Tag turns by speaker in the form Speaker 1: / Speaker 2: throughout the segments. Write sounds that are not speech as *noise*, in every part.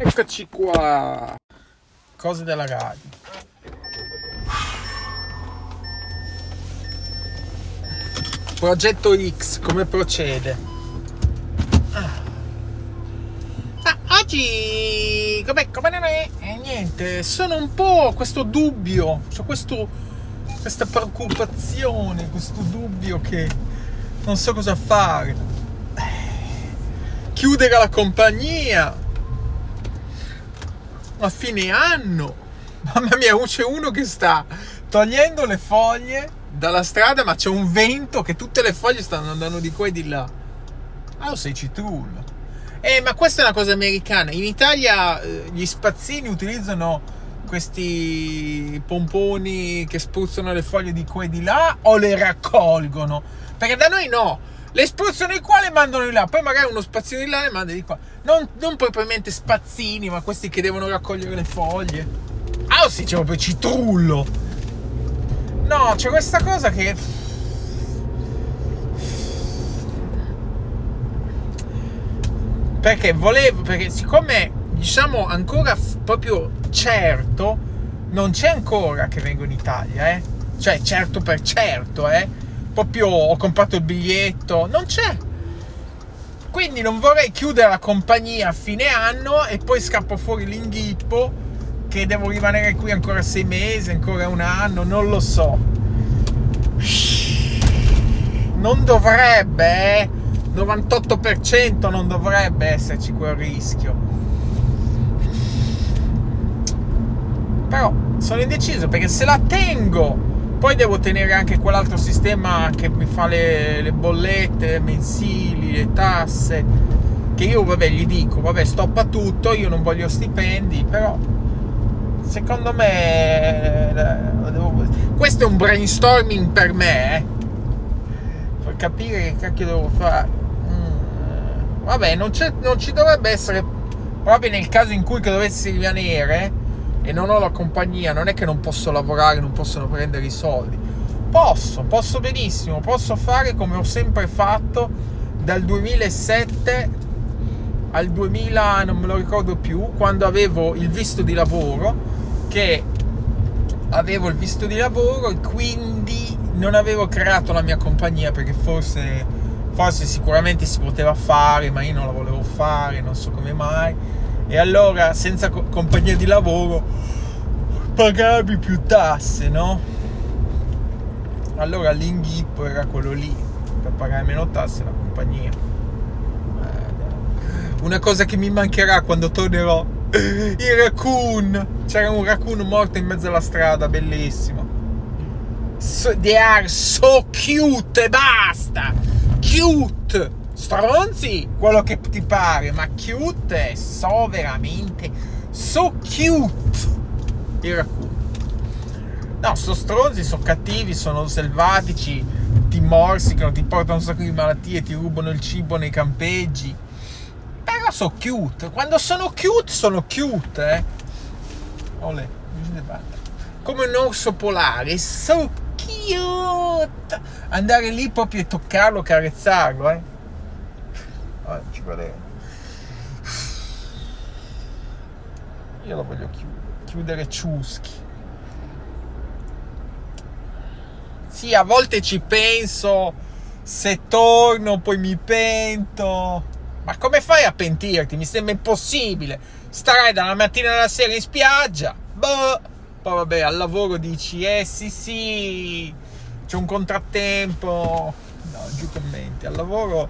Speaker 1: Eccoci qua. Cose della radio. Progetto X, come procede? Ah, ah oggi come, come non è? Eh, niente, sono un po' questo dubbio, cioè questo, questa preoccupazione, questo dubbio che non so cosa fare. Chiudere la compagnia a fine anno. Mamma mia, c'è uno che sta togliendo le foglie dalla strada, ma c'è un vento che tutte le foglie stanno andando di qua e di là. Ah, sei citrullo. Eh, ma questa è una cosa americana. In Italia eh, gli spazzini utilizzano questi pomponi che spruzzano le foglie di qua e di là o le raccolgono? Perché da noi no. Le spruzzano di qua, le mandano di là. Poi magari uno spazzino di là le manda di qua. Non, non propriamente spazzini, ma questi che devono raccogliere le foglie. Ah, sì, c'è proprio citrullo. No, c'è questa cosa che... Perché volevo, perché siccome diciamo ancora proprio certo, non c'è ancora che vengo in Italia, eh? Cioè, certo per certo, eh? Proprio ho comprato il biglietto, non c'è. Quindi non vorrei chiudere la compagnia a fine anno e poi scappo fuori l'inghippo che devo rimanere qui ancora sei mesi, ancora un anno, non lo so. Non dovrebbe, eh? 98% non dovrebbe esserci quel rischio. Però sono indeciso perché se la tengo, poi devo tenere anche quell'altro sistema che mi fa le, le bollette mensili, le tasse. Che io, vabbè, gli dico, vabbè, stoppa tutto, io non voglio stipendi, però secondo me devo... questo è un brainstorming per me eh? per capire che cacchio devo fare mm. vabbè non, non, ci dovrebbe essere proprio nel caso in cui che dovessi rimanere e non ho la compagnia non è che non posso lavorare non possono prendere i soldi posso posso benissimo posso fare come ho sempre fatto dal 2007 al 2000 non me lo ricordo più quando avevo il visto di lavoro che avevo il visto di lavoro e quindi non avevo creato la mia compagnia perché forse, forse sicuramente si poteva fare, ma io non la volevo fare, non so come mai. E allora senza co- compagnia di lavoro pagavi più tasse, no? Allora l'inghippo era quello lì, per pagare meno tasse la compagnia. Eh, una cosa che mi mancherà quando tornerò il raccoon c'era un raccoon morto in mezzo alla strada bellissimo so, they are so cute e basta cute stronzi quello che ti pare ma cute so veramente so cute il raccoon no sono stronzi sono cattivi sono selvatici ti morsicano ti portano un sacco di malattie ti rubano il cibo nei campeggi però sono cute. Quando sono cute, sono cute, eh. Olè, come un orso polare, so cute. Andare lì proprio e toccarlo, carezzarlo, eh. Voleva. Io lo voglio chiudere, chiudere ciuschi. Sì, a volte ci penso, se torno poi mi pento ma come fai a pentirti? Mi sembra impossibile. Starai dalla mattina alla sera in spiaggia. Boh. Poi vabbè, al lavoro dici, eh sì sì, c'è un contrattempo. No, giù commenti. Al lavoro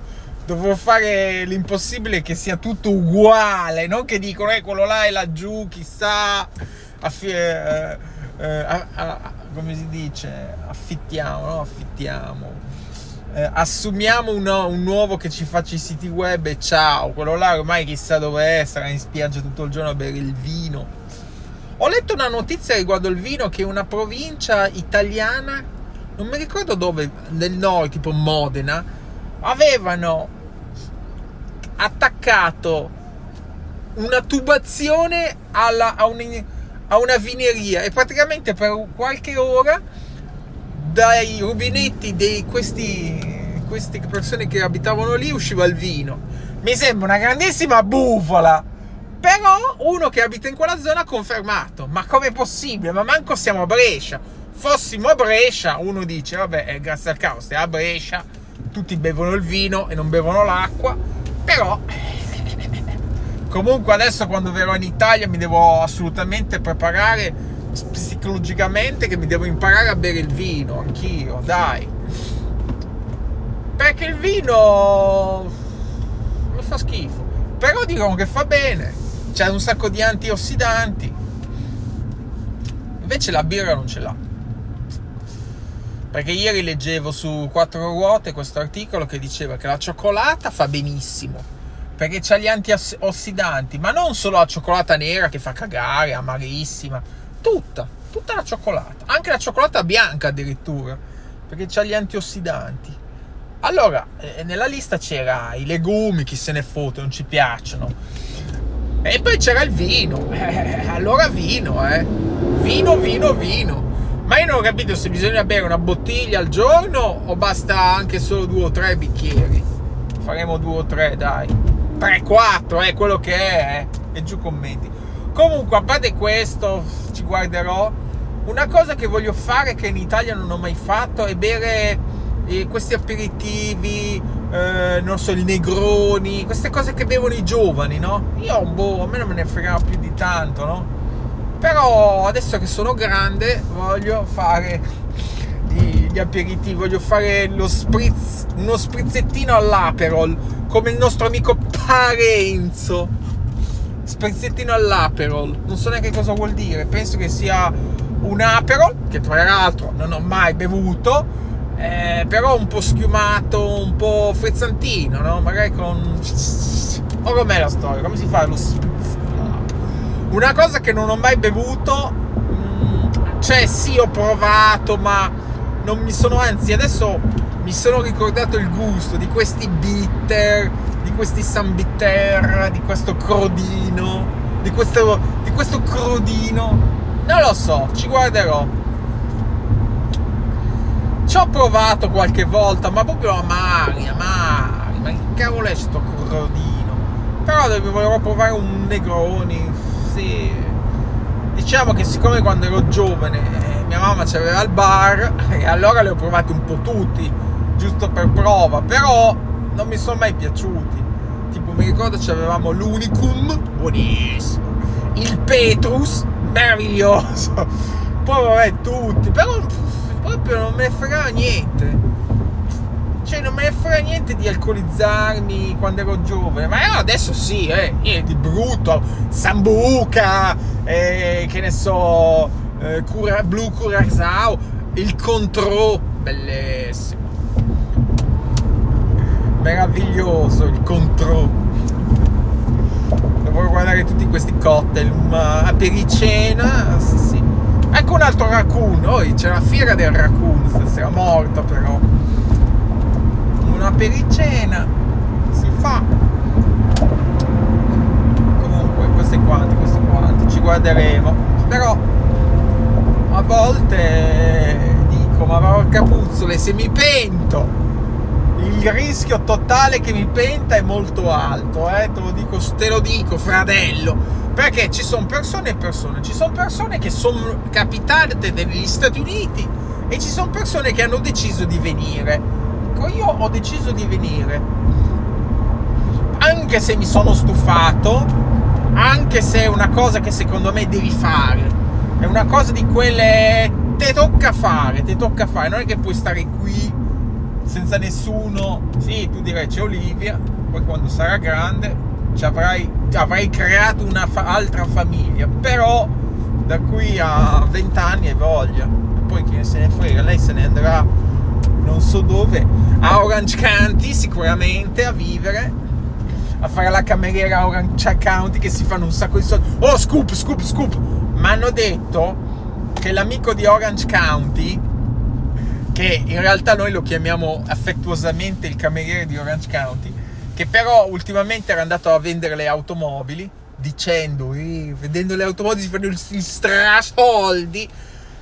Speaker 1: dovrò fare l'impossibile che sia tutto uguale. Non che dicono, eh, quello là è laggiù, chissà. Affi- eh, eh, a, a, come si dice? Affittiamo, no? Affittiamo eh, assumiamo uno, un nuovo che ci faccia i siti web e ciao, quello là ormai chissà dove è, sarà in spiaggia tutto il giorno a bere il vino. Ho letto una notizia riguardo il vino che una provincia italiana, non mi ricordo dove, nel nord, tipo Modena, avevano attaccato una tubazione alla, a, un, a una vineria e praticamente per qualche ora dai rubinetti di queste persone che abitavano lì usciva il vino. Mi sembra una grandissima bufala. Però uno che abita in quella zona ha confermato. Ma com'è possibile? Ma manco siamo a Brescia. Fossimo a Brescia, uno dice, vabbè, è grazie al caos, è a Brescia, tutti bevono il vino e non bevono l'acqua. Però comunque adesso quando verrò in Italia mi devo assolutamente preparare psicologicamente che mi devo imparare a bere il vino, anch'io, dai. Perché il vino mi fa schifo. Però dicono che fa bene c'è un sacco di antiossidanti. Invece la birra non ce l'ha. Perché ieri leggevo su Quattro Ruote questo articolo che diceva che la cioccolata fa benissimo. Perché c'ha gli antiossidanti, ma non solo la cioccolata nera che fa cagare, amarissima. Tutta, tutta la cioccolata. Anche la cioccolata bianca addirittura. Perché c'ha gli antiossidanti. Allora, eh, nella lista c'era i legumi, chi se ne fotte, non ci piacciono e poi c'era il vino. Eh, *laughs* allora vino, eh. Vino, vino, vino. Ma io non ho capito se bisogna bere una bottiglia al giorno o basta anche solo due o tre bicchieri. Faremo due o tre, dai. Tre, quattro, è eh, quello che è. Eh. E giù commenti. Comunque, a parte questo, ci guarderò. Una cosa che voglio fare che in Italia non ho mai fatto è bere eh, questi aperitivi eh, non so, i negroni, queste cose che bevono i giovani, no? Io, boh, a me non me ne fregava più di tanto, no? Però adesso che sono grande voglio fare gli, aperitivi, voglio fare lo spritz, uno sprizzettino all'aperol, come il nostro amico Parenzo. Sprizzettino all'aperol, non so neanche cosa vuol dire, penso che sia un aperol, che tra l'altro non ho mai bevuto, eh, però un po' schiumato, un po' frizzantino, no? Magari con... O com'è la storia? Come si fa lo Una cosa che non ho mai bevuto, mm, cioè sì ho provato, ma non mi sono, anzi adesso mi sono ricordato il gusto di questi bitter, di questi San Bitter, di questo crodino, di questo, di questo crodino. Non lo so, ci guarderò. Ci ho provato qualche volta, ma proprio amari, amari. Ma che cavolo è sto crodino? Però volevo provare un Negroni. Sì. Diciamo che siccome quando ero giovane eh, mia mamma c'aveva il bar *laughs* e allora li ho provati un po' tutti, giusto per prova, però non mi sono mai piaciuti. Tipo mi ricordo c'avevamo l'Unicum, buonissimo, il Petrus, meraviglioso. *laughs* Poi vabbè tutti, però proprio non me ne frega niente. Cioè, non me ne frega niente di alcolizzarmi quando ero giovane, ma adesso sì, eh, di brutto, sambuca, eh, che ne so, eh, cura, blu curacao, il contrò, bellissimo. Meraviglioso il contrò. Devo guardare tutti questi cocktail, una apericena, sì, sì Ecco un altro raccoon. Oh, c'è la fiera del raccoon stasera, morto però. Una pericena si fa. Comunque, questi quanti, questi quanti, ci guarderemo. Però a volte dico, ma porca puzzole, se mi pento il rischio totale che mi penta è molto alto, eh? te, lo dico, te lo dico, fratello perché ci sono persone e persone, ci sono persone che sono capitate negli Stati Uniti e ci sono persone che hanno deciso di venire. Ecco, io ho deciso di venire, anche se mi sono stufato, anche se è una cosa che secondo me devi fare, è una cosa di quelle te tocca fare, ti tocca fare, non è che puoi stare qui senza nessuno. Sì, tu direi c'è Olivia, poi quando sarà grande ci avrai, avrai creato un'altra famiglia, però da qui a 20 anni hai voglia. E poi chi se ne frega, lei se ne andrà non so dove, a Orange County sicuramente a vivere, a fare la cameriera a Orange County che si fanno un sacco di soldi. Oh, scoop, scoop, scoop! Mi hanno detto che l'amico di Orange County, che in realtà noi lo chiamiamo affettuosamente il cameriere di Orange County, che però ultimamente era andato a vendere le automobili dicendo eh, vendendo le automobili si fanno gli strasoldi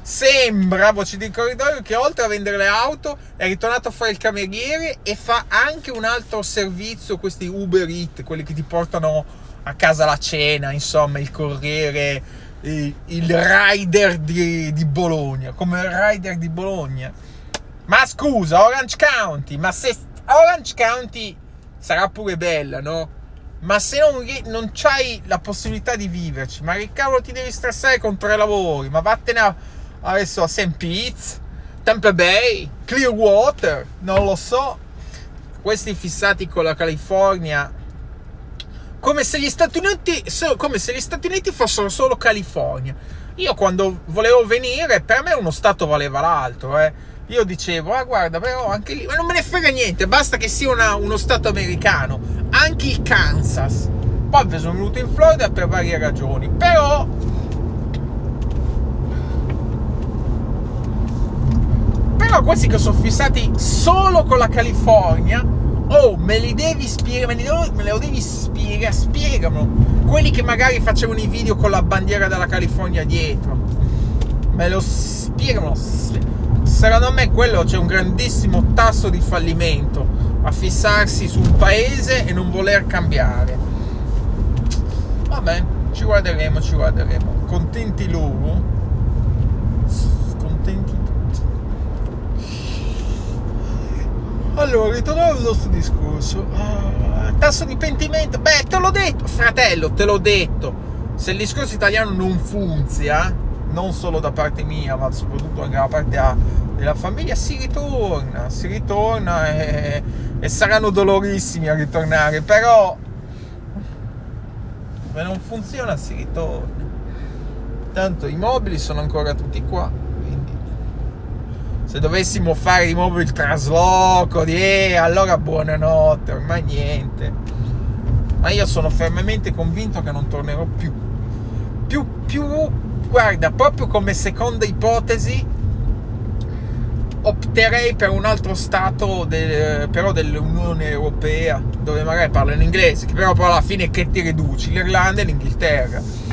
Speaker 1: sembra voce di corridoio che oltre a vendere le auto è ritornato a fare il cameriere e fa anche un altro servizio questi Uber Eats quelli che ti portano a casa la cena, insomma, il corriere, il, rider di, di Bologna, come il rider di Bologna. Ma scusa, Orange County, ma se Orange County sarà pure bella, no? Ma se non, non c'hai la possibilità di viverci, ma che cavolo ti devi stressare con tre lavori? Ma vattene a, adesso a St. Pete, Tampa Bay, Clearwater, non lo so. Questi fissati con la California come se gli Stati Uniti, come se gli Stati Uniti fossero solo California. Io quando volevo venire, per me uno stato valeva l'altro, eh. Io dicevo, ah guarda, però anche lì, ma non me ne frega niente, basta che sia una, uno stato americano, anche il Kansas. Poi sono venuto in Florida per varie ragioni, però però questi che sono fissati solo con la California Oh, me li devi spiegare, me, li, lo devi spiegare, spiegamelo. Quelli che magari facevano i video con la bandiera della California dietro. Me lo spiegano. Secondo me quello c'è un grandissimo tasso di fallimento a fissarsi su un paese e non voler cambiare. Vabbè, ci guarderemo, ci guarderemo. Contenti loro. Allora, ritornando al nostro discorso. Uh, tasso di pentimento. Beh, te l'ho detto, fratello, te l'ho detto. Se il discorso italiano non funziona, non solo da parte mia, ma soprattutto anche da parte della famiglia, si ritorna, si ritorna e, e saranno dolorissimi a ritornare, però se non funziona si ritorna. Tanto i mobili sono ancora tutti qua se dovessimo fare di nuovo il trasloco, di eh, allora buonanotte, ormai niente. Ma io sono fermamente convinto che non tornerò più. Più, più, guarda, proprio come seconda ipotesi, opterei per un altro stato, de, però dell'Unione Europea, dove magari parlano inglese, che però poi alla fine che ti riduci? L'Irlanda e l'Inghilterra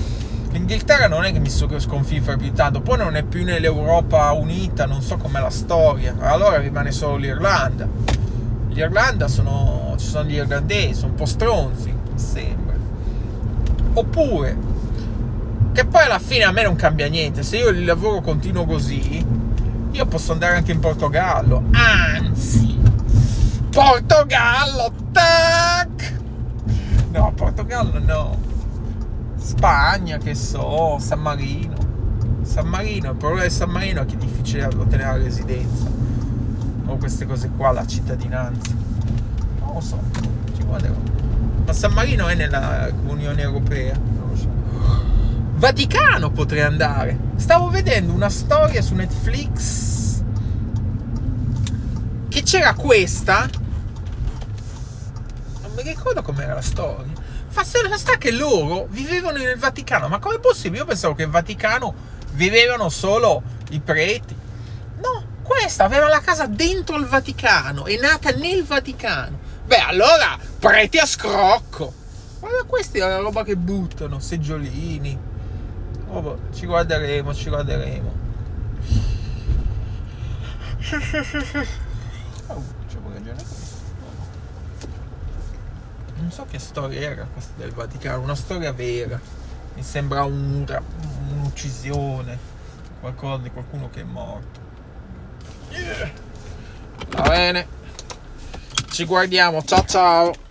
Speaker 1: l'Inghilterra non è che mi sconfiffa più tanto, poi non è più nell'Europa unita, non so com'è la storia, allora rimane solo l'Irlanda. L'Irlanda sono, ci sono gli irlandesi, sono un po' stronzi, sembra. Oppure, che poi alla fine a me non cambia niente, se io il lavoro continuo così, io posso andare anche in Portogallo, anzi, Portogallo, tac! No, Portogallo no Spagna, che so, San Marino. San Marino, il problema di San Marino è che è difficile ottenere la residenza. O queste cose qua, la cittadinanza. Non lo so, ci guarderò. Ma San Marino è nella Unione Europea. Non lo so. Vaticano potrei andare. Stavo vedendo una storia su Netflix che c'era questa. Non mi ricordo com'era la storia Fa sta che loro vivevano nel Vaticano. Ma com'è possibile? Io pensavo che il Vaticano vivevano solo i preti. No, questa aveva la casa dentro il Vaticano. È nata nel Vaticano. Beh, allora, preti a scrocco. Guarda, questi è la roba che buttano, seggiolini. Oh, boh, ci guarderemo, ci guarderemo. *laughs* Oh, c'è ragione non so che storia era questa del Vaticano, una storia vera. Mi sembra un, un'uccisione, qualcosa di qualcuno che è morto. Yeah. Va bene. Ci guardiamo, ciao ciao.